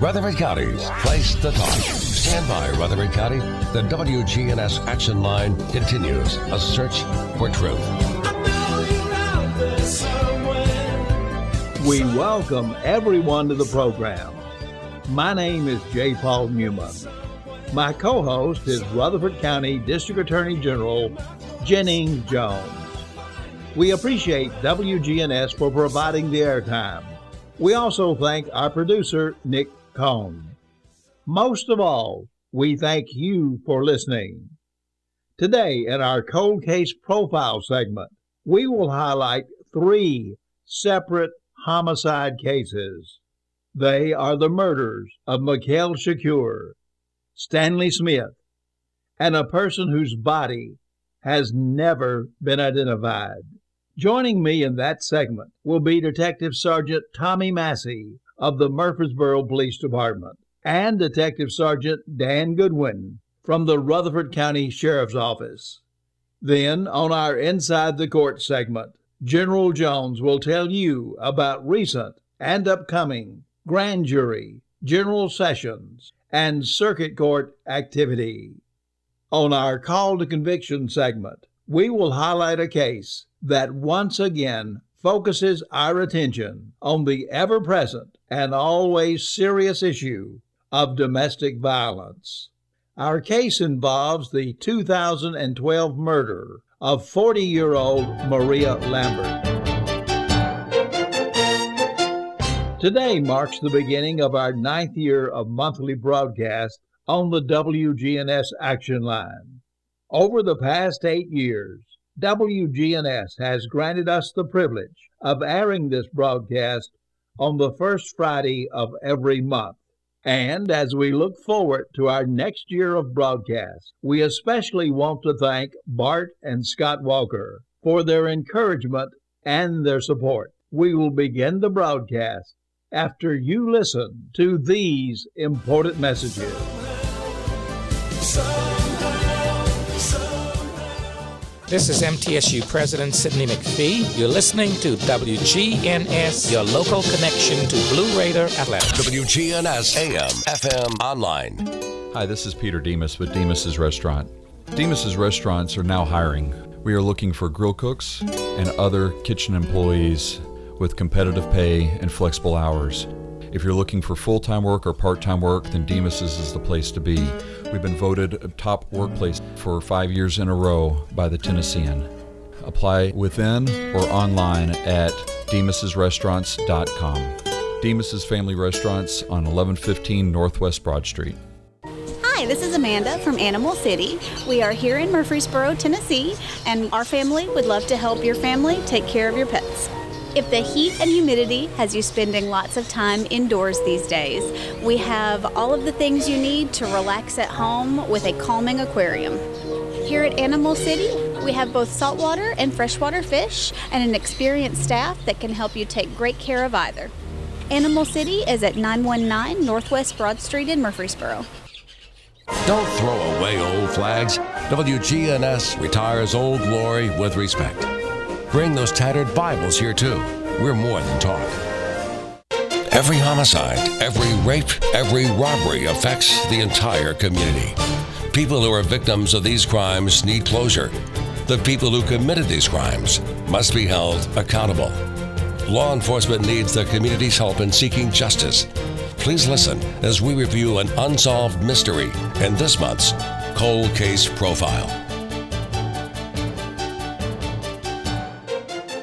Rutherford County's Place to Talk. Stand by, Rutherford County. The WGNS Action Line continues a search for truth. We welcome everyone to the program. My name is J. Paul Newman. My co host is Rutherford County District Attorney General Jennings Jones. We appreciate WGNS for providing the airtime. We also thank our producer, Nick Most of all, we thank you for listening. Today, in our cold case profile segment, we will highlight three separate homicide cases. They are the murders of Mikhail Shakur, Stanley Smith, and a person whose body has never been identified. Joining me in that segment will be Detective Sergeant Tommy Massey of the Murfreesboro Police Department and Detective Sergeant Dan Goodwin from the Rutherford County Sheriff's Office. Then, on our Inside the Court segment, General Jones will tell you about recent and upcoming grand jury, general sessions, and circuit court activity. On our Call to Conviction segment, we will highlight a case that once again focuses our attention on the ever present and always serious issue of domestic violence. Our case involves the 2012 murder of 40 year old Maria Lambert. Today marks the beginning of our ninth year of monthly broadcast on the WGNS Action Line. Over the past eight years, WGNS has granted us the privilege of airing this broadcast on the first Friday of every month. And as we look forward to our next year of broadcast, we especially want to thank Bart and Scott Walker for their encouragement and their support. We will begin the broadcast after you listen to these important messages. This is MTSU President Sidney McPhee. You're listening to WGNS, your local connection to Blue Raider Athletics. WGNS AM, FM, online. Hi, this is Peter Demos with Demos's Restaurant. Demos's Restaurants are now hiring. We are looking for grill cooks and other kitchen employees with competitive pay and flexible hours. If you're looking for full time work or part time work, then Demos's is the place to be. We've been voted a top workplace for five years in a row by the Tennessean. Apply within or online at demas'srestaurants.com. Demos's Family Restaurants on 1115 Northwest Broad Street. Hi, this is Amanda from Animal City. We are here in Murfreesboro, Tennessee, and our family would love to help your family take care of your pets. If the heat and humidity has you spending lots of time indoors these days, we have all of the things you need to relax at home with a calming aquarium. Here at Animal City, we have both saltwater and freshwater fish and an experienced staff that can help you take great care of either. Animal City is at 919 Northwest Broad Street in Murfreesboro. Don't throw away old flags. WGNS retires old glory with respect. Bring those tattered Bibles here too. We're more than talk. Every homicide, every rape, every robbery affects the entire community. People who are victims of these crimes need closure. The people who committed these crimes must be held accountable. Law enforcement needs the community's help in seeking justice. Please listen as we review an unsolved mystery in this month's Cold Case Profile.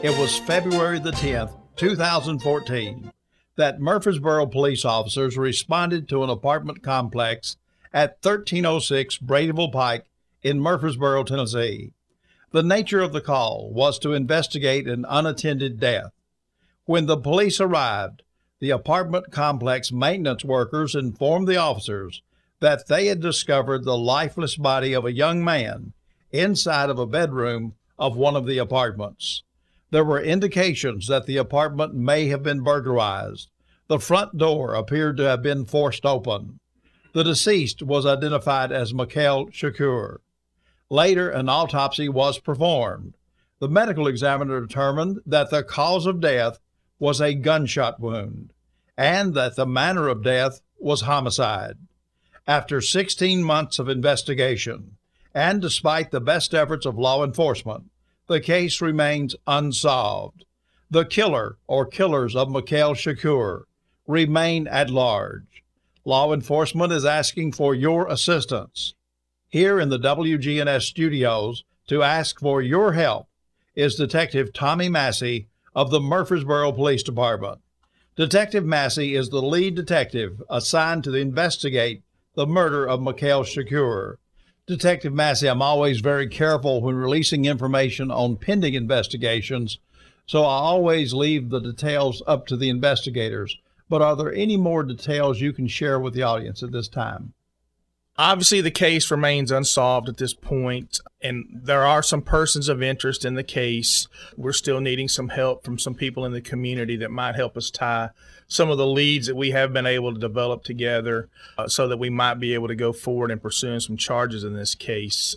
It was February the 10th, 2014, that Murfreesboro police officers responded to an apartment complex at 1306 Bradyville Pike in Murfreesboro, Tennessee. The nature of the call was to investigate an unattended death. When the police arrived, the apartment complex maintenance workers informed the officers that they had discovered the lifeless body of a young man inside of a bedroom of one of the apartments. There were indications that the apartment may have been burglarized. The front door appeared to have been forced open. The deceased was identified as Mikhail Shakur. Later, an autopsy was performed. The medical examiner determined that the cause of death was a gunshot wound and that the manner of death was homicide. After 16 months of investigation, and despite the best efforts of law enforcement, the case remains unsolved. The killer or killers of Mekhail Shakur remain at large. Law enforcement is asking for your assistance. Here in the WGNS studios to ask for your help is Detective Tommy Massey of the Murfreesboro Police Department. Detective Massey is the lead detective assigned to investigate the murder of Mekhail Shakur. Detective Massey, I'm always very careful when releasing information on pending investigations, so I always leave the details up to the investigators. But are there any more details you can share with the audience at this time? Obviously, the case remains unsolved at this point, and there are some persons of interest in the case. We're still needing some help from some people in the community that might help us tie some of the leads that we have been able to develop together uh, so that we might be able to go forward in pursuing some charges in this case.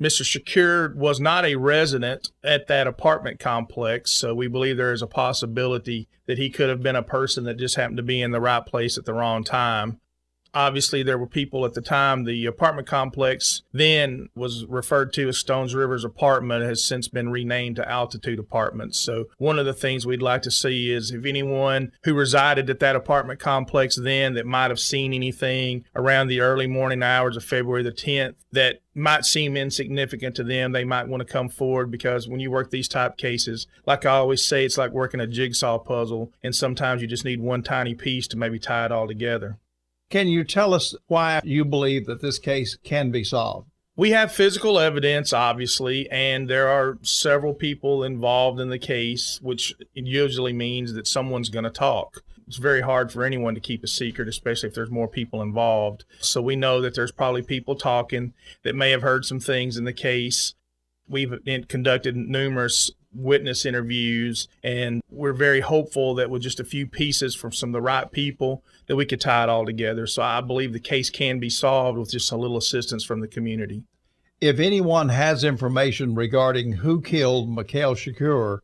Mr. Shakur was not a resident at that apartment complex, so we believe there is a possibility that he could have been a person that just happened to be in the right place at the wrong time obviously there were people at the time the apartment complex then was referred to as stones rivers apartment has since been renamed to altitude apartments. So one of the things we'd like to see is if anyone who resided at that apartment complex then that might have seen anything around the early morning hours of february the 10th that might seem insignificant to them they might want to come forward because when you work these type cases like i always say it's like working a jigsaw puzzle and sometimes you just need one tiny piece to maybe tie it all together can you tell us why you believe that this case can be solved? We have physical evidence, obviously, and there are several people involved in the case, which usually means that someone's going to talk. It's very hard for anyone to keep a secret, especially if there's more people involved. So we know that there's probably people talking that may have heard some things in the case. We've conducted numerous witness interviews, and we're very hopeful that with just a few pieces from some of the right people, that we could tie it all together. So I believe the case can be solved with just a little assistance from the community. If anyone has information regarding who killed Mekhail Shakur,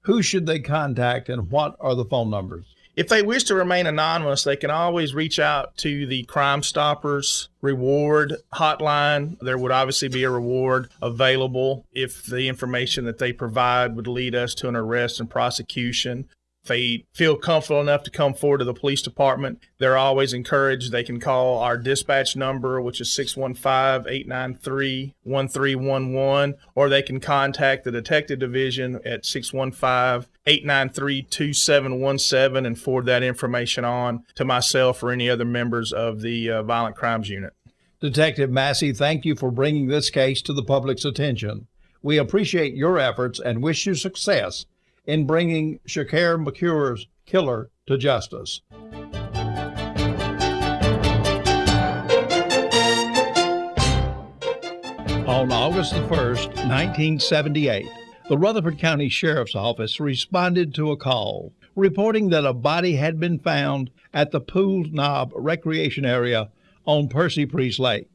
who should they contact and what are the phone numbers? If they wish to remain anonymous, they can always reach out to the Crime Stoppers reward hotline. There would obviously be a reward available if the information that they provide would lead us to an arrest and prosecution they feel comfortable enough to come forward to the police department, they're always encouraged. They can call our dispatch number, which is 615 893 1311, or they can contact the detective division at 615 893 2717 and forward that information on to myself or any other members of the uh, Violent Crimes Unit. Detective Massey, thank you for bringing this case to the public's attention. We appreciate your efforts and wish you success in bringing Shakur Makur's killer to justice. On August the 1st, 1978, the Rutherford County Sheriff's Office responded to a call reporting that a body had been found at the Pool Knob Recreation Area on Percy Priest Lake.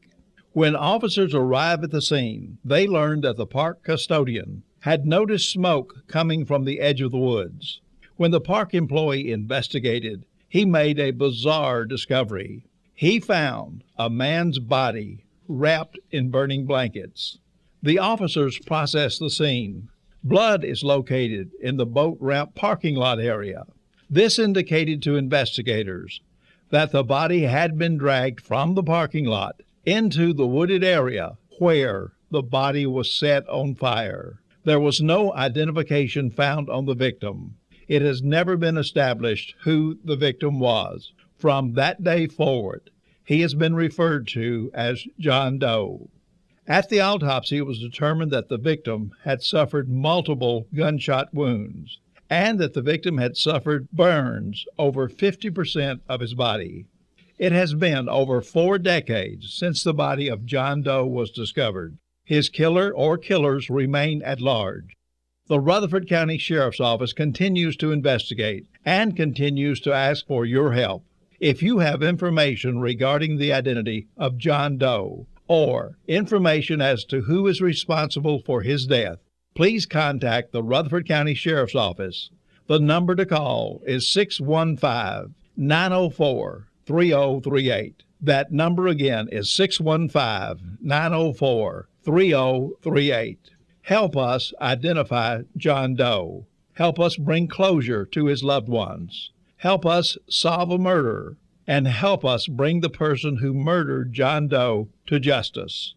When officers arrived at the scene, they learned that the park custodian had noticed smoke coming from the edge of the woods. When the park employee investigated, he made a bizarre discovery. He found a man's body wrapped in burning blankets. The officers processed the scene. Blood is located in the boat ramp parking lot area. This indicated to investigators that the body had been dragged from the parking lot into the wooded area where the body was set on fire. There was no identification found on the victim. It has never been established who the victim was. From that day forward, he has been referred to as John Doe. At the autopsy, it was determined that the victim had suffered multiple gunshot wounds and that the victim had suffered burns over 50% of his body. It has been over four decades since the body of John Doe was discovered. His killer or killers remain at large. The Rutherford County Sheriff's Office continues to investigate and continues to ask for your help. If you have information regarding the identity of John Doe or information as to who is responsible for his death, please contact the Rutherford County Sheriff's Office. The number to call is 615 904 3038. That number again is 615 904 3038. Help us identify John Doe. Help us bring closure to his loved ones. Help us solve a murder. And help us bring the person who murdered John Doe to justice.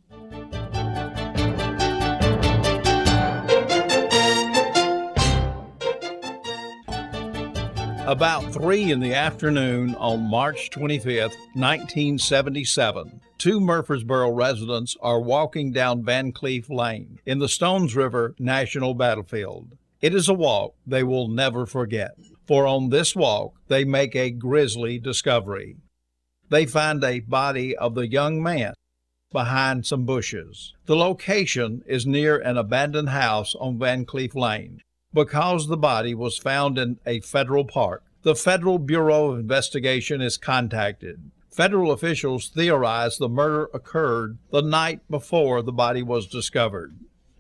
About 3 in the afternoon on March 25, 1977, two Murfreesboro residents are walking down Van Cleve Lane in the Stones River National Battlefield. It is a walk they will never forget, for on this walk they make a grisly discovery. They find a body of the young man behind some bushes. The location is near an abandoned house on Van Cleve Lane because the body was found in a federal park. The Federal Bureau of Investigation is contacted. Federal officials theorize the murder occurred the night before the body was discovered.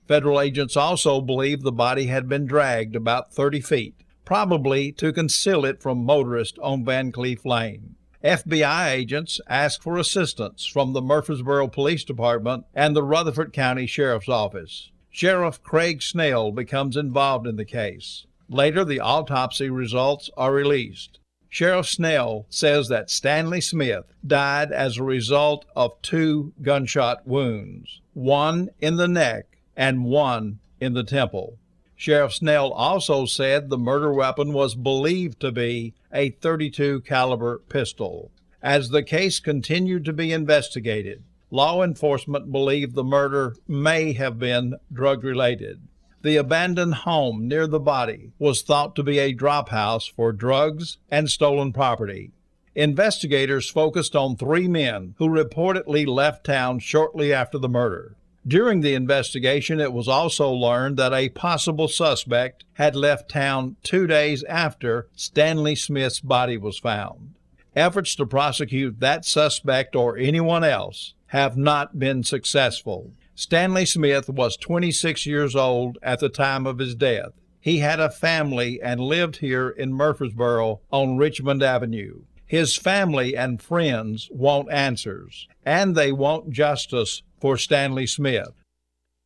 Federal agents also believe the body had been dragged about 30 feet, probably to conceal it from motorists on Van Cleve Lane. FBI agents ask for assistance from the Murfreesboro Police Department and the Rutherford County Sheriff's Office. Sheriff Craig Snell becomes involved in the case. Later, the autopsy results are released. Sheriff Snell says that Stanley Smith died as a result of two gunshot wounds, one in the neck and one in the temple. Sheriff Snell also said the murder weapon was believed to be a 32 caliber pistol. As the case continued to be investigated, law enforcement believed the murder may have been drug related. The abandoned home near the body was thought to be a drop house for drugs and stolen property. Investigators focused on three men who reportedly left town shortly after the murder. During the investigation, it was also learned that a possible suspect had left town two days after Stanley Smith's body was found. Efforts to prosecute that suspect or anyone else have not been successful. Stanley Smith was 26 years old at the time of his death. He had a family and lived here in Murfreesboro on Richmond Avenue. His family and friends want answers, and they want justice for Stanley Smith.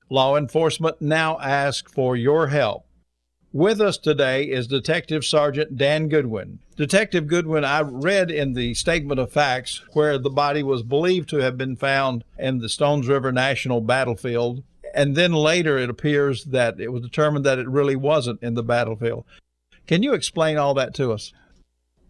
Law enforcement now asks for your help. With us today is Detective Sergeant Dan Goodwin. Detective Goodwin, I read in the statement of facts where the body was believed to have been found in the Stones River National Battlefield, and then later it appears that it was determined that it really wasn't in the battlefield. Can you explain all that to us?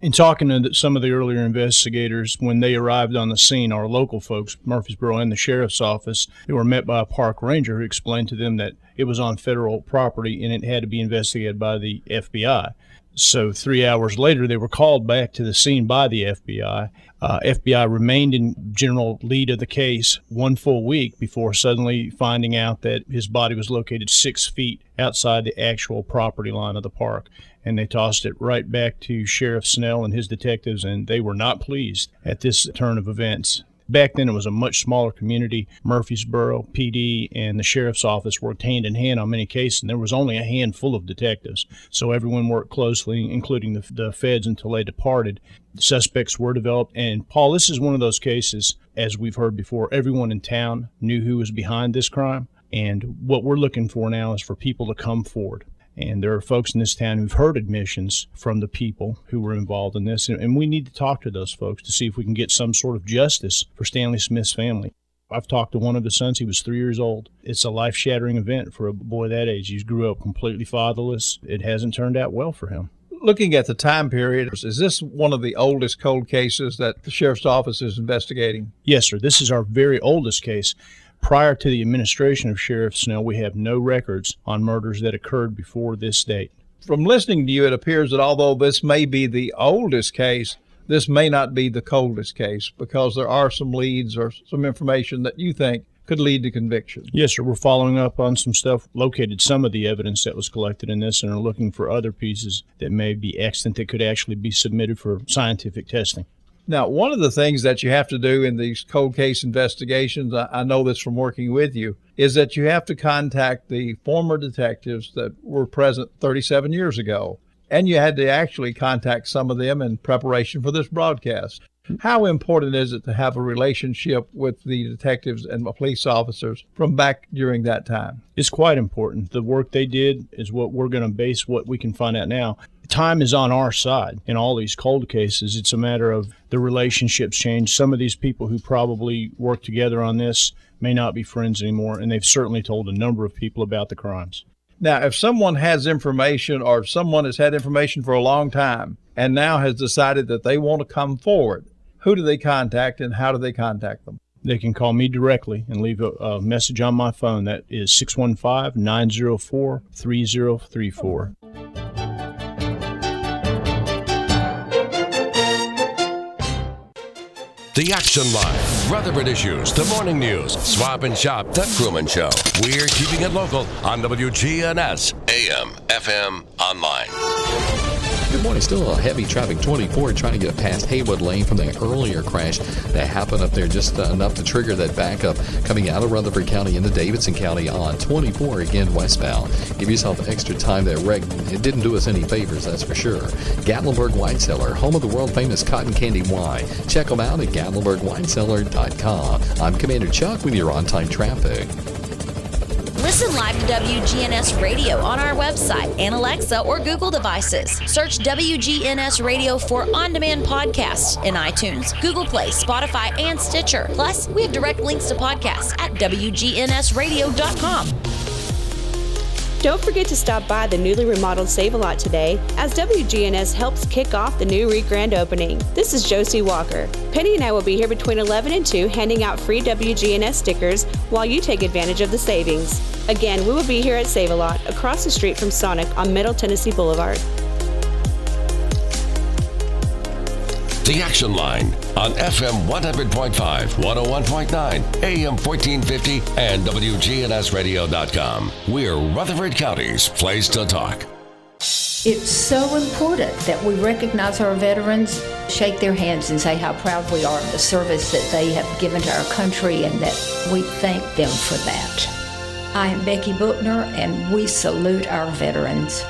In talking to some of the earlier investigators, when they arrived on the scene, our local folks, Murfreesboro and the sheriff's office, they were met by a park ranger who explained to them that it was on federal property and it had to be investigated by the FBI. So, three hours later, they were called back to the scene by the FBI. Uh, FBI remained in general lead of the case one full week before suddenly finding out that his body was located six feet outside the actual property line of the park and they tossed it right back to Sheriff Snell and his detectives, and they were not pleased at this turn of events. Back then, it was a much smaller community. Murfreesboro PD and the sheriff's office worked hand in hand on many cases, and there was only a handful of detectives. So everyone worked closely, including the, the feds, until they departed. The suspects were developed. And Paul, this is one of those cases, as we've heard before, everyone in town knew who was behind this crime. And what we're looking for now is for people to come forward. And there are folks in this town who've heard admissions from the people who were involved in this. And, we need to talk to those folks to see if we can get some sort of justice for Stanley Smith's family. I've talked to one of his sons. He was three years old. It's a life shattering event for a boy that age. He grew up completely fatherless. It hasn't turned out well for him. Looking at the time period, is this one of the oldest cold cases that the sheriff's office is investigating? Yes, sir. This is our very oldest case. Prior to the administration of Sheriff Snell, we have no records on murders that occurred before this date. From listening to you, it appears that although this may be the oldest case, this may not be the coldest case because there are some leads or some information that you think could lead to conviction. Yes, sir. We're following up on some stuff, located some of the evidence that was collected in this, and are looking for other pieces that may be extant that could actually be submitted for scientific testing. Now, one of the things that you have to do in these cold case investigations, I, know this from working with you, is that you have to contact the former detectives that were present 37 years ago. And you had to actually contact some of them in preparation for this broadcast. How important is it to have a relationship with the detectives and police officers from back during that time? It's quite important. The work they did is what we're going to base what we can find out now. Time is on our side in all these cold cases. It's a matter of the relationships change. Some of these people who probably worked together on this may not be friends anymore, and they've certainly told a number of people about the crimes. Now, if someone has information or if someone has had information for a long time and now has decided that they want to come forward, who do they contact and how do they contact them? They can call me directly and leave a, a message on my phone. That is 615 904 3034. The Action Line, Rutherford Issues, the Morning News, Swap and Shop, The Crewman Show. We're keeping it local on WGNS, AM, FM, online. Good morning. Still a heavy traffic 24 trying to get past Haywood Lane from the earlier crash that happened up there just enough to trigger that backup coming out of Rutherford County into Davidson County on 24 again westbound. Give yourself extra time. That wreck it didn't do us any favors, that's for sure. Gatlinburg Wine Cellar, home of the world famous cotton candy wine. Check them out at GatlinburgWineCellar.com. I'm Commander Chuck with your on-time traffic. Listen live to WGNS Radio on our website and Alexa or Google devices. Search WGNS Radio for on demand podcasts in iTunes, Google Play, Spotify, and Stitcher. Plus, we have direct links to podcasts at WGNSradio.com. Don't forget to stop by the newly remodeled Save a Lot today as WGNS helps kick off the new re grand opening. This is Josie Walker. Penny and I will be here between 11 and 2 handing out free WGNS stickers while you take advantage of the savings. Again, we will be here at Save a Lot across the street from Sonic on Middle Tennessee Boulevard. The Action Line on FM 100.5, 101.9, AM 1450, and WGNSradio.com. We're Rutherford County's place to talk. It's so important that we recognize our veterans, shake their hands, and say how proud we are of the service that they have given to our country and that we thank them for that. I am Becky Bookner, and we salute our veterans.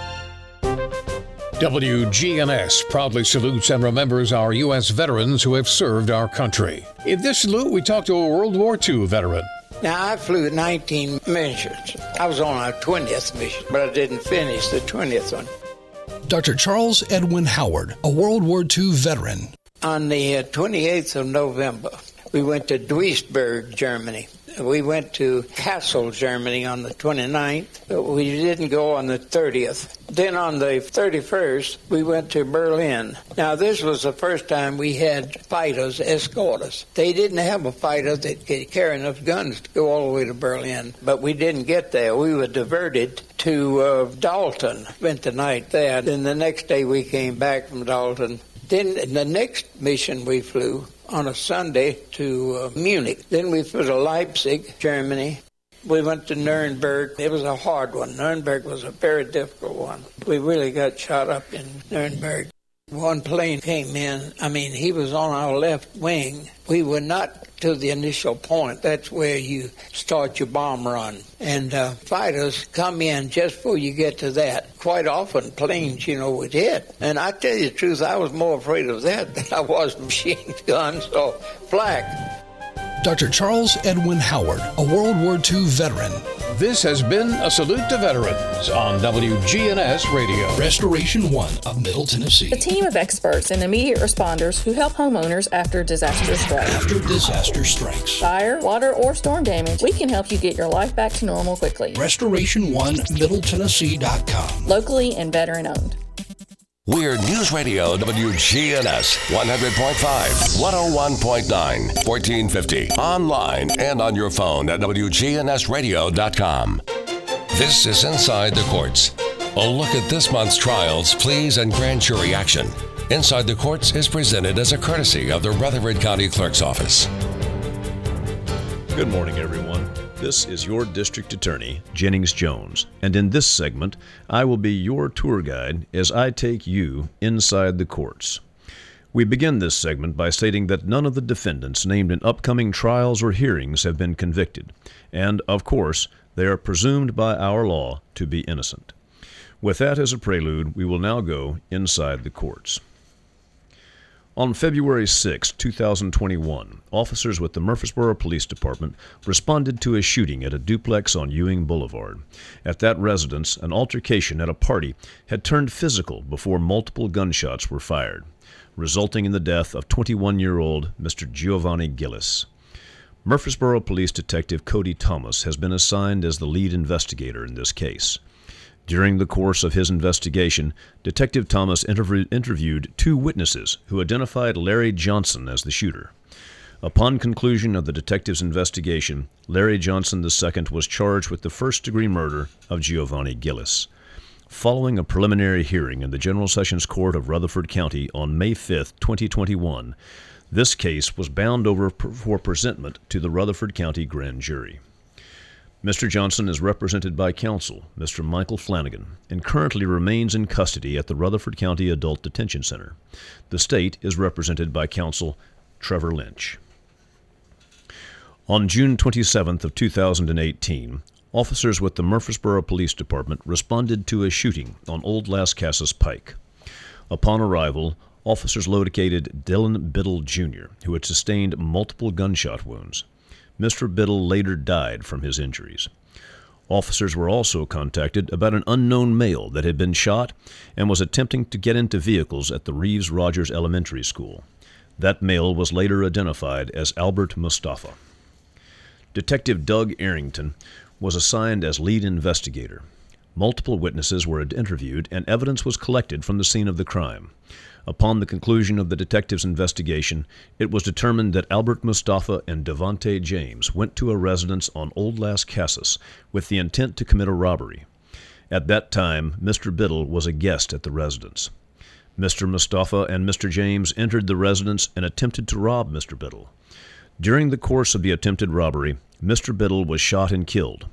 WGNS proudly salutes and remembers our U.S. veterans who have served our country. In this salute, we talk to a World War II veteran. Now, I flew 19 missions. I was on our 20th mission, but I didn't finish the 20th one. Dr. Charles Edwin Howard, a World War II veteran. On the 28th uh, of November, we went to Duisburg, Germany. We went to Kassel, Germany on the 29th. We didn't go on the 30th. Then on the 31st, we went to Berlin. Now, this was the first time we had fighters escort us. They didn't have a fighter that could carry enough guns to go all the way to Berlin, but we didn't get there. We were diverted to uh, Dalton, spent the night there. Then the next day we came back from Dalton. Then the next mission we flew on a Sunday to uh, Munich. Then we flew to Leipzig, Germany. We went to Nuremberg. It was a hard one. Nuremberg was a very difficult one. We really got shot up in Nuremberg. One plane came in. I mean, he was on our left wing. We were not to the initial point. That's where you start your bomb run. And uh, fighters come in just before you get to that. Quite often, planes, you know, would hit. And I tell you the truth, I was more afraid of that than I was machine guns or flak. Dr. Charles Edwin Howard, a World War II veteran. This has been a salute to veterans on WGNS Radio. Restoration One of Middle Tennessee. A team of experts and immediate responders who help homeowners after disaster strikes. After disaster strikes. Fire, water, or storm damage, we can help you get your life back to normal quickly. Restoration One MiddleTennessee.com. Locally and veteran owned. We're News Radio WGNS 100.5, 101.9, 1450. Online and on your phone at WGNSradio.com. This is Inside the Courts. A look at this month's trials, pleas, and grand jury action. Inside the Courts is presented as a courtesy of the Rutherford County Clerk's Office. Good morning, everyone. This is your district attorney, Jennings Jones, and in this segment, I will be your tour guide as I take you inside the courts. We begin this segment by stating that none of the defendants named in upcoming trials or hearings have been convicted, and, of course, they are presumed by our law to be innocent. With that as a prelude, we will now go inside the courts. On February 6, 2021, officers with the Murfreesboro Police Department responded to a shooting at a duplex on Ewing Boulevard. At that residence, an altercation at a party had turned physical before multiple gunshots were fired, resulting in the death of 21 year old Mr. Giovanni Gillis. Murfreesboro Police Detective Cody Thomas has been assigned as the lead investigator in this case. During the course of his investigation, Detective Thomas interv- interviewed two witnesses who identified Larry Johnson as the shooter. Upon conclusion of the detective's investigation, Larry Johnson II was charged with the first degree murder of Giovanni Gillis. Following a preliminary hearing in the General Sessions Court of Rutherford County on May 5, 2021, this case was bound over for presentment to the Rutherford County Grand Jury. Mr. Johnson is represented by counsel, Mr. Michael Flanagan, and currently remains in custody at the Rutherford County Adult Detention Center. The state is represented by counsel Trevor Lynch. On June 27th of 2018, officers with the Murfreesboro Police Department responded to a shooting on Old Lascassas Pike. Upon arrival, officers located Dylan Biddle Jr., who had sustained multiple gunshot wounds. Mr. Biddle later died from his injuries. Officers were also contacted about an unknown male that had been shot and was attempting to get into vehicles at the Reeves Rogers Elementary School. That male was later identified as Albert Mustafa. Detective Doug Arrington was assigned as lead investigator. Multiple witnesses were interviewed and evidence was collected from the scene of the crime. Upon the conclusion of the detective's investigation, it was determined that Albert Mustafa and Devonte James went to a residence on Old Lascassas with the intent to commit a robbery. At that time, Mr. Biddle was a guest at the residence. Mr. Mustafa and Mr. James entered the residence and attempted to rob Mr. Biddle. During the course of the attempted robbery, Mr. Biddle was shot and killed.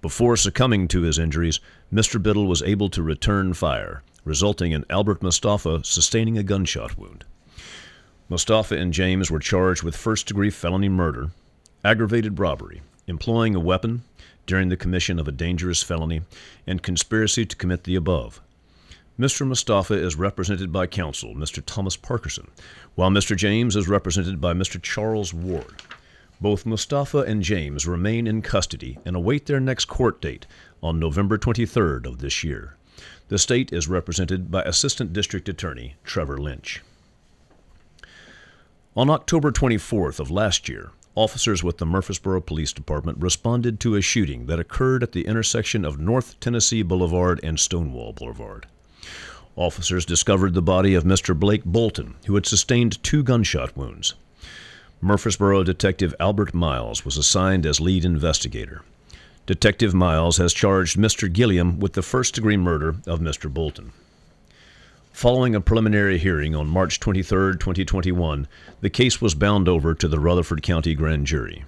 Before succumbing to his injuries, Mr. Biddle was able to return fire resulting in Albert Mustafa sustaining a gunshot wound. Mustafa and James were charged with first degree felony murder, aggravated robbery, employing a weapon during the commission of a dangerous felony, and conspiracy to commit the above. Mr. Mustafa is represented by counsel, Mr. Thomas Parkerson, while Mr. James is represented by Mr. Charles Ward. Both Mustafa and James remain in custody and await their next court date on November 23rd of this year. The state is represented by Assistant District Attorney Trevor Lynch. On October 24th of last year, officers with the Murfreesboro Police Department responded to a shooting that occurred at the intersection of North Tennessee Boulevard and Stonewall Boulevard. Officers discovered the body of Mr. Blake Bolton, who had sustained two gunshot wounds. Murfreesboro Detective Albert Miles was assigned as lead investigator. Detective Miles has charged Mr. Gilliam with the first degree murder of Mr. Bolton. Following a preliminary hearing on March 23, 2021, the case was bound over to the Rutherford County Grand Jury.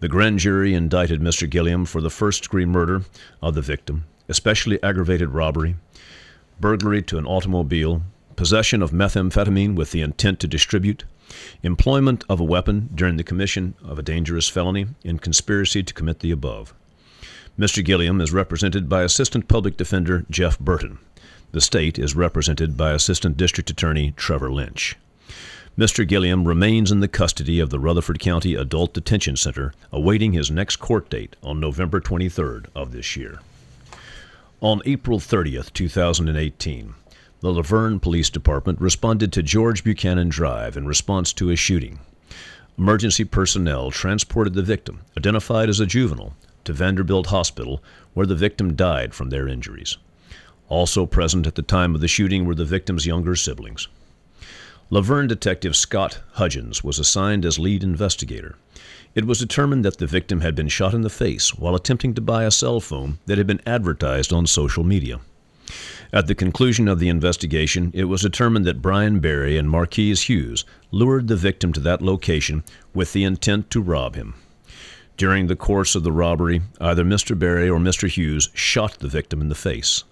The grand jury indicted Mr. Gilliam for the first degree murder of the victim, especially aggravated robbery, burglary to an automobile, possession of methamphetamine with the intent to distribute, employment of a weapon during the commission of a dangerous felony, and conspiracy to commit the above. Mr. Gilliam is represented by Assistant Public Defender Jeff Burton. The state is represented by Assistant District Attorney Trevor Lynch. Mr. Gilliam remains in the custody of the Rutherford County Adult Detention Center, awaiting his next court date on November 23rd of this year. On April 30th, 2018, the La Vergne Police Department responded to George Buchanan Drive in response to a shooting. Emergency personnel transported the victim, identified as a juvenile, to Vanderbilt Hospital, where the victim died from their injuries. Also present at the time of the shooting were the victim's younger siblings. La Vergne detective Scott Hudgens was assigned as lead investigator. It was determined that the victim had been shot in the face while attempting to buy a cell phone that had been advertised on social media. At the conclusion of the investigation, it was determined that Brian Barry and Marquise Hughes lured the victim to that location with the intent to rob him. During the course of the robbery, either Mr. Barry or Mr. Hughes shot the victim in the face.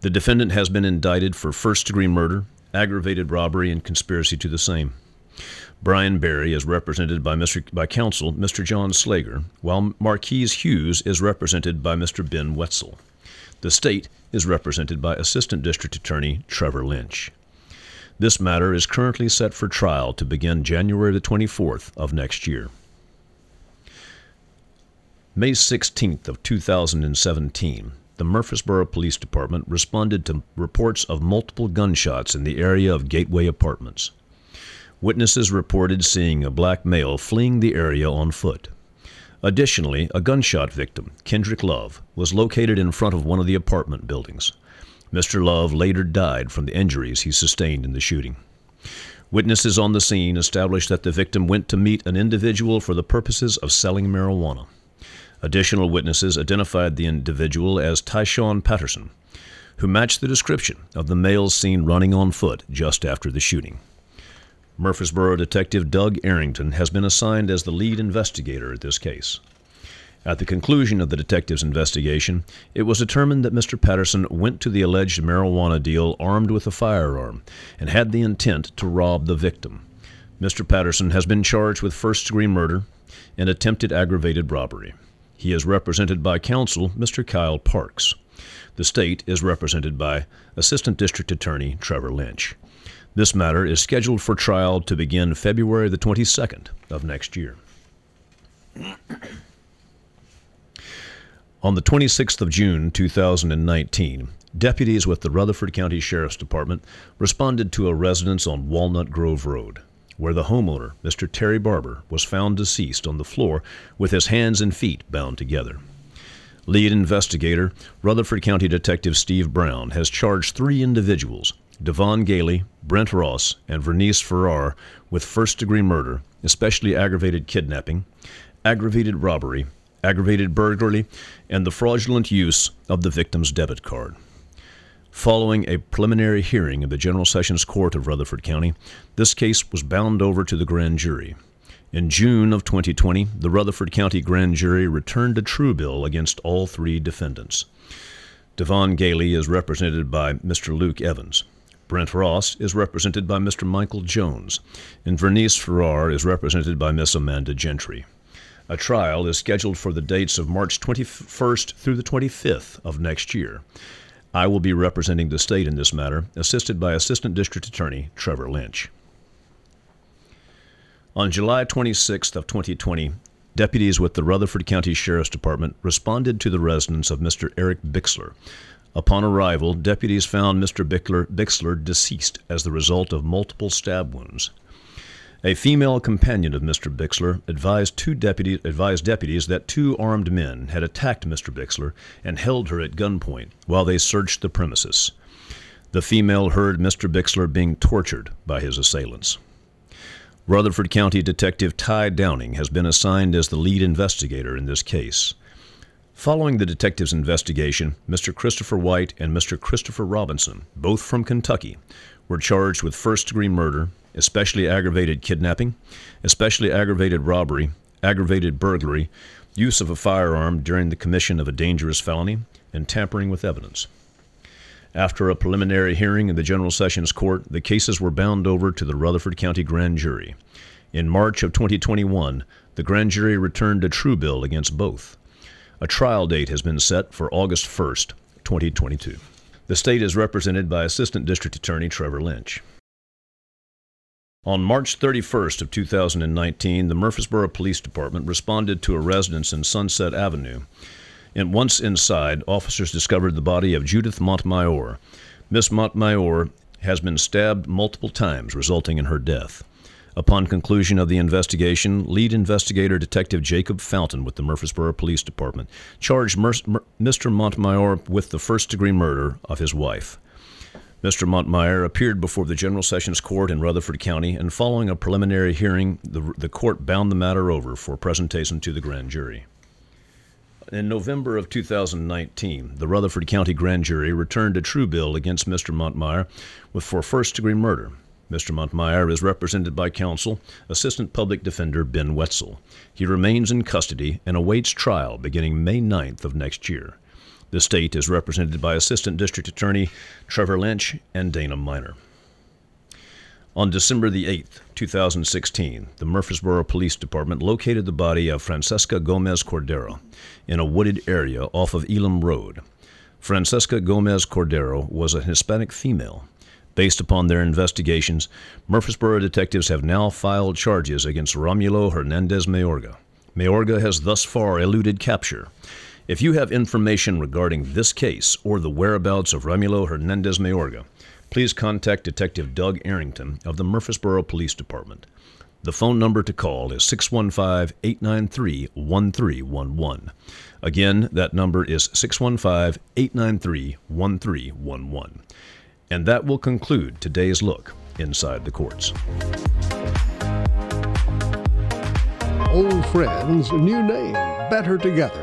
The defendant has been indicted for first degree murder, aggravated robbery, and conspiracy to the same. Brian Barry is represented by, Mr. by counsel Mr. John Slager, while Marquise Hughes is represented by Mr. Ben Wetzel. The state is represented by Assistant District Attorney Trevor Lynch. This matter is currently set for trial to begin January the 24th of next year. May 16th of 2017, the Murfreesboro Police Department responded to reports of multiple gunshots in the area of Gateway Apartments. Witnesses reported seeing a black male fleeing the area on foot. Additionally, a gunshot victim, Kendrick Love, was located in front of one of the apartment buildings. Mr. Love later died from the injuries he sustained in the shooting. Witnesses on the scene established that the victim went to meet an individual for the purposes of selling marijuana. Additional witnesses identified the individual as Tyshawn Patterson, who matched the description of the male seen running on foot just after the shooting. Murfreesboro Detective Doug Arrington has been assigned as the lead investigator at this case. At the conclusion of the detective's investigation, it was determined that Mr. Patterson went to the alleged marijuana deal armed with a firearm and had the intent to rob the victim. Mr. Patterson has been charged with first degree murder and attempted aggravated robbery. He is represented by counsel Mr. Kyle Parks. The state is represented by Assistant District Attorney Trevor Lynch. This matter is scheduled for trial to begin February the 22nd of next year. On the 26th of June 2019, deputies with the Rutherford County Sheriff's Department responded to a residence on Walnut Grove Road where the homeowner, Mr. Terry Barber, was found deceased on the floor with his hands and feet bound together. Lead investigator, Rutherford County Detective Steve Brown, has charged three individuals, Devon Gailey, Brent Ross, and Vernice Farrar, with first degree murder, especially aggravated kidnapping, aggravated robbery, aggravated burglary, and the fraudulent use of the victim's debit card. Following a preliminary hearing of the General Sessions Court of Rutherford County, this case was bound over to the grand jury. In June of 2020, the Rutherford County grand jury returned a true bill against all three defendants. Devon Gailey is represented by Mr. Luke Evans. Brent Ross is represented by Mr. Michael Jones, and Vernice Farrar is represented by Miss Amanda Gentry. A trial is scheduled for the dates of March 21st through the 25th of next year. I will be representing the state in this matter, assisted by Assistant District Attorney Trevor Lynch. On July 26th of 2020, deputies with the Rutherford County Sheriff's Department responded to the residence of Mr. Eric Bixler. Upon arrival, deputies found Mr. Bixler, Bixler deceased as the result of multiple stab wounds. A female companion of Mr. Bixler advised two deputies, advised deputies that two armed men had attacked Mr. Bixler and held her at gunpoint while they searched the premises. The female heard Mr. Bixler being tortured by his assailants. Rutherford County Detective Ty Downing has been assigned as the lead investigator in this case. Following the detective's investigation, Mr. Christopher White and Mr. Christopher Robinson, both from Kentucky, were charged with first degree murder, especially aggravated kidnapping, especially aggravated robbery, aggravated burglary, use of a firearm during the commission of a dangerous felony, and tampering with evidence. After a preliminary hearing in the General Sessions Court, the cases were bound over to the Rutherford County Grand Jury. In March of 2021, the grand jury returned a true bill against both. A trial date has been set for August 1st, 2022. The state is represented by Assistant District Attorney Trevor Lynch. On March 31st of 2019, the Murfreesboro Police Department responded to a residence in Sunset Avenue. And once inside, officers discovered the body of Judith Montmayor. Miss Montmayor has been stabbed multiple times, resulting in her death. Upon conclusion of the investigation, lead investigator Detective Jacob Fountain with the Murfreesboro Police Department charged Mr. Montmayor with the first degree murder of his wife. Mr. Montmeyer appeared before the General Sessions Court in Rutherford County, and following a preliminary hearing, the, the court bound the matter over for presentation to the grand jury. In November of 2019, the Rutherford County Grand Jury returned a true bill against Mr. Montmeyer with for first degree murder. Mr. Montmeyer is represented by counsel, Assistant Public Defender Ben Wetzel. He remains in custody and awaits trial beginning May 9th of next year. The state is represented by Assistant District Attorney Trevor Lynch and Dana Miner. On December the 8th, 2016, the Murfreesboro Police Department located the body of Francesca Gomez Cordero in a wooded area off of Elam Road. Francesca Gomez Cordero was a Hispanic female. Based upon their investigations, Murfreesboro detectives have now filed charges against Romulo Hernandez Mayorga. Mayorga has thus far eluded capture. If you have information regarding this case or the whereabouts of Romulo Hernandez Mayorga, please contact Detective Doug Arrington of the Murfreesboro Police Department. The phone number to call is 615 893 1311. Again, that number is 615 893 1311. And that will conclude today's look inside the courts. Old friends, new name, better together,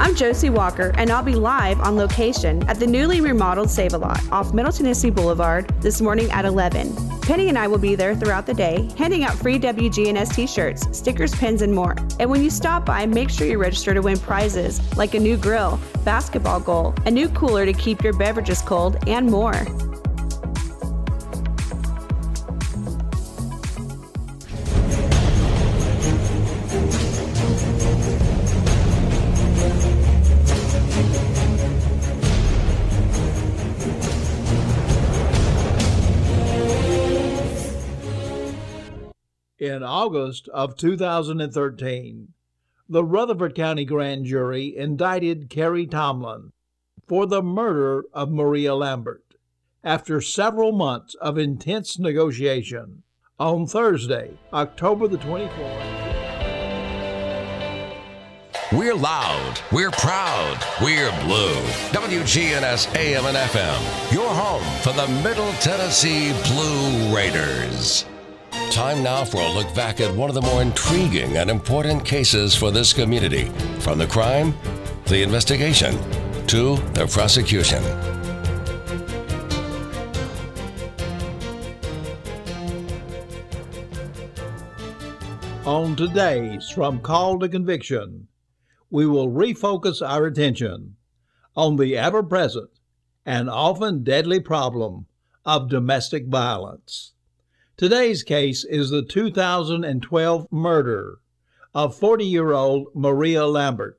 I'm Josie Walker, and I'll be live on location at the newly remodeled Save a Lot off Middle Tennessee Boulevard this morning at 11. Penny and I will be there throughout the day, handing out free WGNS t shirts, stickers, pins, and more. And when you stop by, make sure you register to win prizes like a new grill, basketball goal, a new cooler to keep your beverages cold, and more. In August of 2013, the Rutherford County Grand Jury indicted Kerry Tomlin for the murder of Maria Lambert after several months of intense negotiation on Thursday, October the 24th. We're loud, we're proud, we're blue. WGNS AM and FM, your home for the Middle Tennessee Blue Raiders. Time now for a look back at one of the more intriguing and important cases for this community from the crime, the investigation, to the prosecution. On today's From Call to Conviction, we will refocus our attention on the ever present and often deadly problem of domestic violence. Today's case is the 2012 murder of 40 year old Maria Lambert.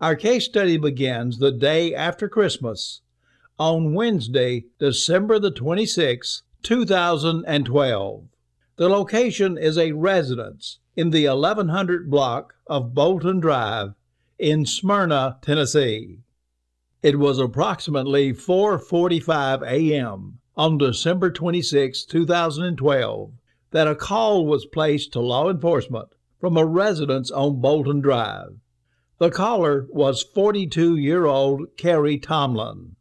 Our case study begins the day after Christmas on Wednesday, December the 26th, 2012. The location is a residence in the 1100 block of Bolton Drive in Smyrna, Tennessee. It was approximately 4:45 a.m. on December 26, 2012, that a call was placed to law enforcement from a residence on Bolton Drive. The caller was 42-year-old Kerry Tomlin.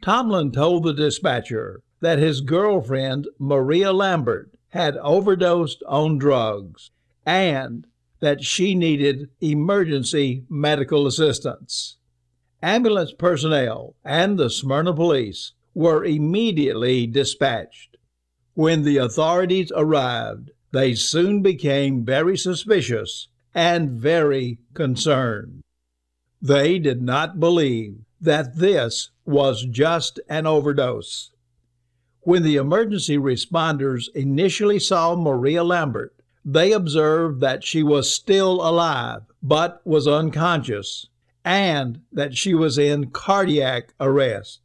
Tomlin told the dispatcher that his girlfriend, Maria Lambert, had overdosed on drugs and that she needed emergency medical assistance. Ambulance personnel and the Smyrna police were immediately dispatched. When the authorities arrived, they soon became very suspicious and very concerned. They did not believe that this was just an overdose. When the emergency responders initially saw Maria Lambert, they observed that she was still alive but was unconscious and that she was in cardiac arrest.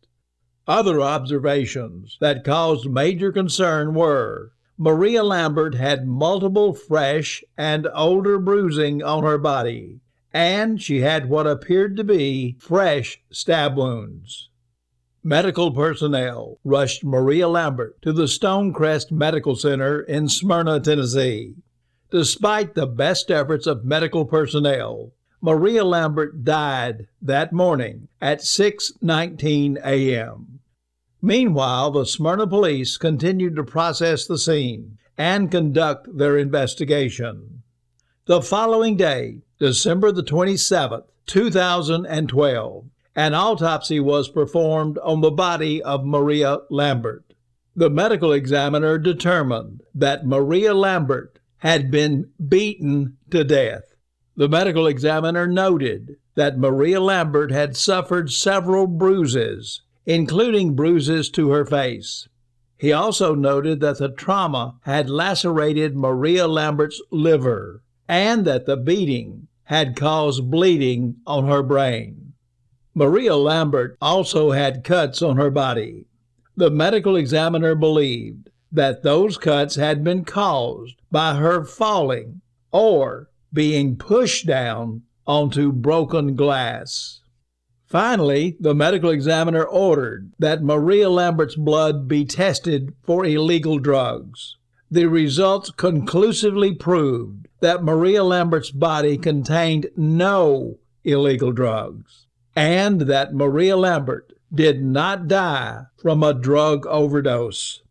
Other observations that caused major concern were Maria Lambert had multiple fresh and older bruising on her body, and she had what appeared to be fresh stab wounds. Medical personnel rushed Maria Lambert to the Stonecrest Medical Center in Smyrna, Tennessee. Despite the best efforts of medical personnel, Maria Lambert died that morning at 6:19 a.m. Meanwhile, the Smyrna police continued to process the scene and conduct their investigation. The following day, December the 27th, 2012, an autopsy was performed on the body of Maria Lambert. The medical examiner determined that Maria Lambert had been beaten to death. The medical examiner noted that Maria Lambert had suffered several bruises, including bruises to her face. He also noted that the trauma had lacerated Maria Lambert's liver and that the beating had caused bleeding on her brain. Maria Lambert also had cuts on her body. The medical examiner believed that those cuts had been caused by her falling or being pushed down onto broken glass. Finally, the medical examiner ordered that Maria Lambert's blood be tested for illegal drugs. The results conclusively proved that Maria Lambert's body contained no illegal drugs and that Maria Lambert did not die from a drug overdose.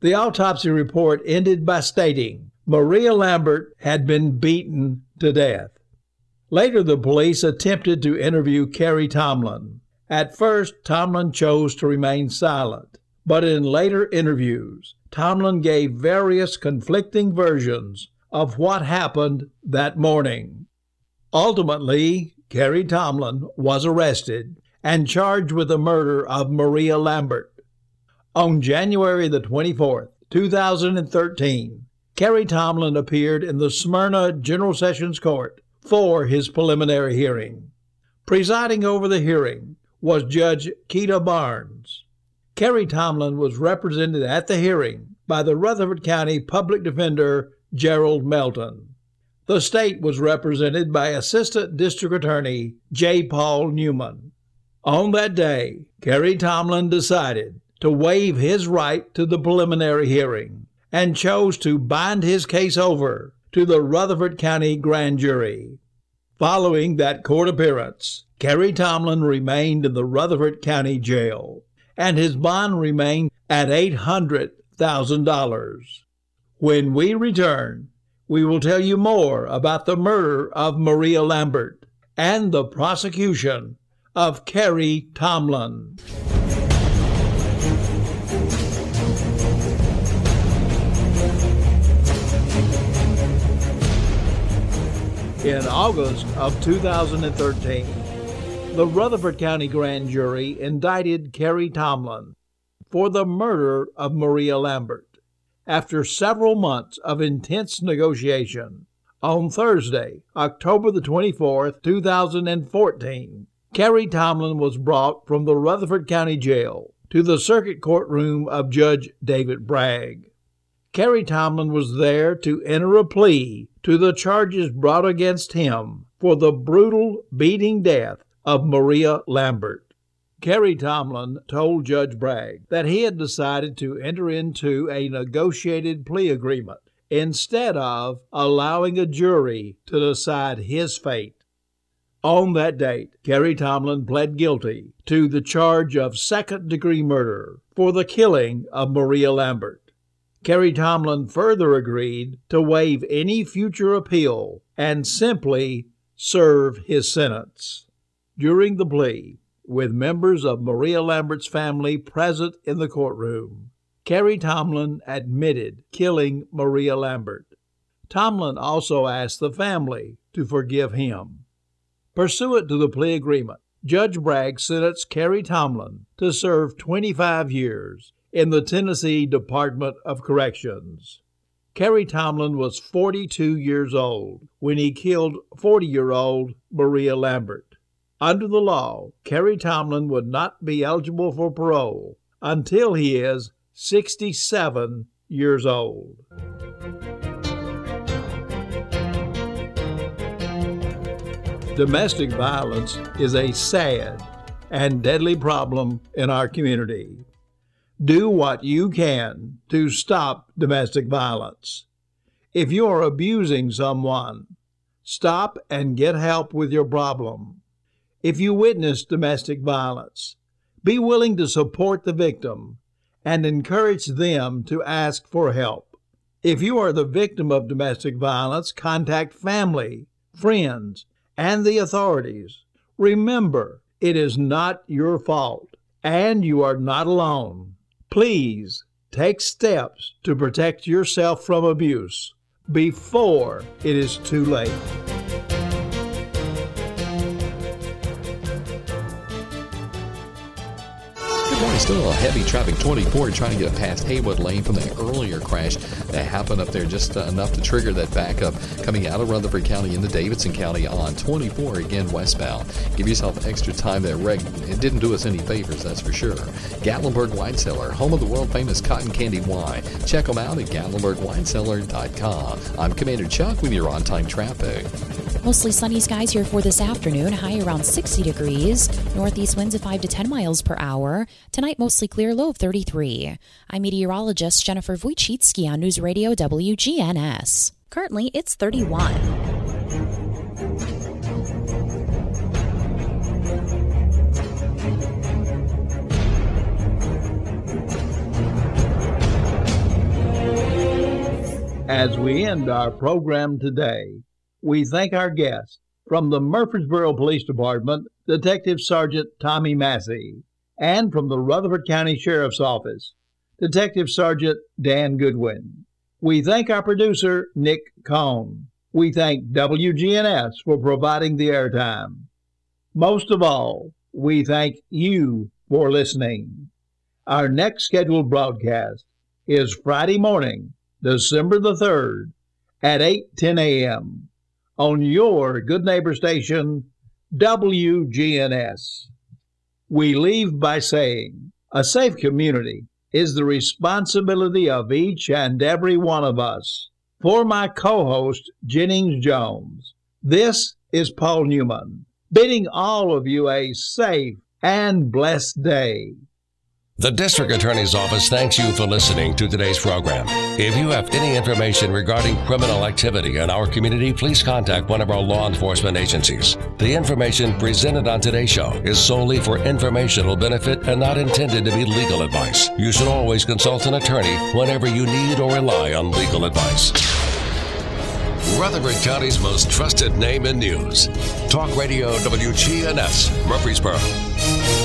The autopsy report ended by stating Maria Lambert had been beaten to death. Later, the police attempted to interview Kerry Tomlin. At first, Tomlin chose to remain silent, but in later interviews, Tomlin gave various conflicting versions of what happened that morning. Ultimately, Kerry Tomlin was arrested and charged with the murder of Maria Lambert. On January the 24th, 2013, Kerry Tomlin appeared in the Smyrna General Sessions Court for his preliminary hearing. Presiding over the hearing was Judge Keita Barnes. Kerry Tomlin was represented at the hearing by the Rutherford County Public Defender Gerald Melton. The state was represented by Assistant District Attorney J. Paul Newman. On that day, Kerry Tomlin decided to waive his right to the preliminary hearing and chose to bind his case over to the Rutherford County Grand Jury. Following that court appearance, Kerry Tomlin remained in the Rutherford County Jail, and his bond remained at $800,000. When we return, we will tell you more about the murder of Maria Lambert and the prosecution of Kerry Tomlin. In August of 2013, the Rutherford County Grand Jury indicted Kerry Tomlin for the murder of Maria Lambert. After several months of intense negotiation, on Thursday, October the 24th, 2014, Kerry Tomlin was brought from the Rutherford County Jail to the circuit courtroom of Judge David Bragg. Kerry Tomlin was there to enter a plea to the charges brought against him for the brutal beating death of Maria Lambert. Kerry Tomlin told Judge Bragg that he had decided to enter into a negotiated plea agreement instead of allowing a jury to decide his fate. On that date, Kerry Tomlin pled guilty to the charge of second degree murder for the killing of Maria Lambert. Kerry Tomlin further agreed to waive any future appeal and simply serve his sentence. During the plea, with members of Maria Lambert's family present in the courtroom, Kerry Tomlin admitted killing Maria Lambert. Tomlin also asked the family to forgive him. Pursuant to the plea agreement, Judge Bragg sentenced Kerry Tomlin to serve 25 years in the Tennessee Department of Corrections. Kerry Tomlin was 42 years old when he killed 40 year old Maria Lambert. Under the law, Kerry Tomlin would not be eligible for parole until he is 67 years old. Domestic violence is a sad and deadly problem in our community do what you can to stop domestic violence. If you are abusing someone, stop and get help with your problem. If you witness domestic violence, be willing to support the victim and encourage them to ask for help. If you are the victim of domestic violence, contact family, friends, and the authorities. Remember, it is not your fault, and you are not alone. Please Take steps to protect yourself from abuse before it is too late. Morning. Still a heavy traffic 24 trying to get past Haywood Lane from the earlier crash that happened up there just uh, enough to trigger that backup coming out of Rutherford County into Davidson County on 24 again westbound. Give yourself extra time there, Reg. It didn't do us any favors, that's for sure. Gatlinburg Wine Cellar, home of the world famous cotton candy wine. Check them out at GatlinburgWineCellar.com. I'm Commander Chuck with your on time traffic. Mostly sunny skies here for this afternoon, high around 60 degrees. Northeast winds at 5 to 10 miles per hour. Tonight, mostly clear, low of 33. I'm meteorologist Jennifer Wojcicki on News Radio WGNS. Currently, it's 31. As we end our program today, we thank our guest from the Murfreesboro Police Department, Detective Sergeant Tommy Massey, and from the Rutherford County Sheriff's Office, Detective Sergeant Dan Goodwin. We thank our producer, Nick Cohn. We thank WGNS for providing the airtime. Most of all, we thank you for listening. Our next scheduled broadcast is Friday morning, December the 3rd at 8:10 a.m. on your good neighbor station WGNS. We leave by saying a safe community is the responsibility of each and every one of us. For my co host, Jennings Jones, this is Paul Newman, bidding all of you a safe and blessed day. The District Attorney's Office thanks you for listening to today's program. If you have any information regarding criminal activity in our community, please contact one of our law enforcement agencies. The information presented on today's show is solely for informational benefit and not intended to be legal advice. You should always consult an attorney whenever you need or rely on legal advice. Rutherford County's most trusted name in news. Talk Radio WGNS, Murfreesboro.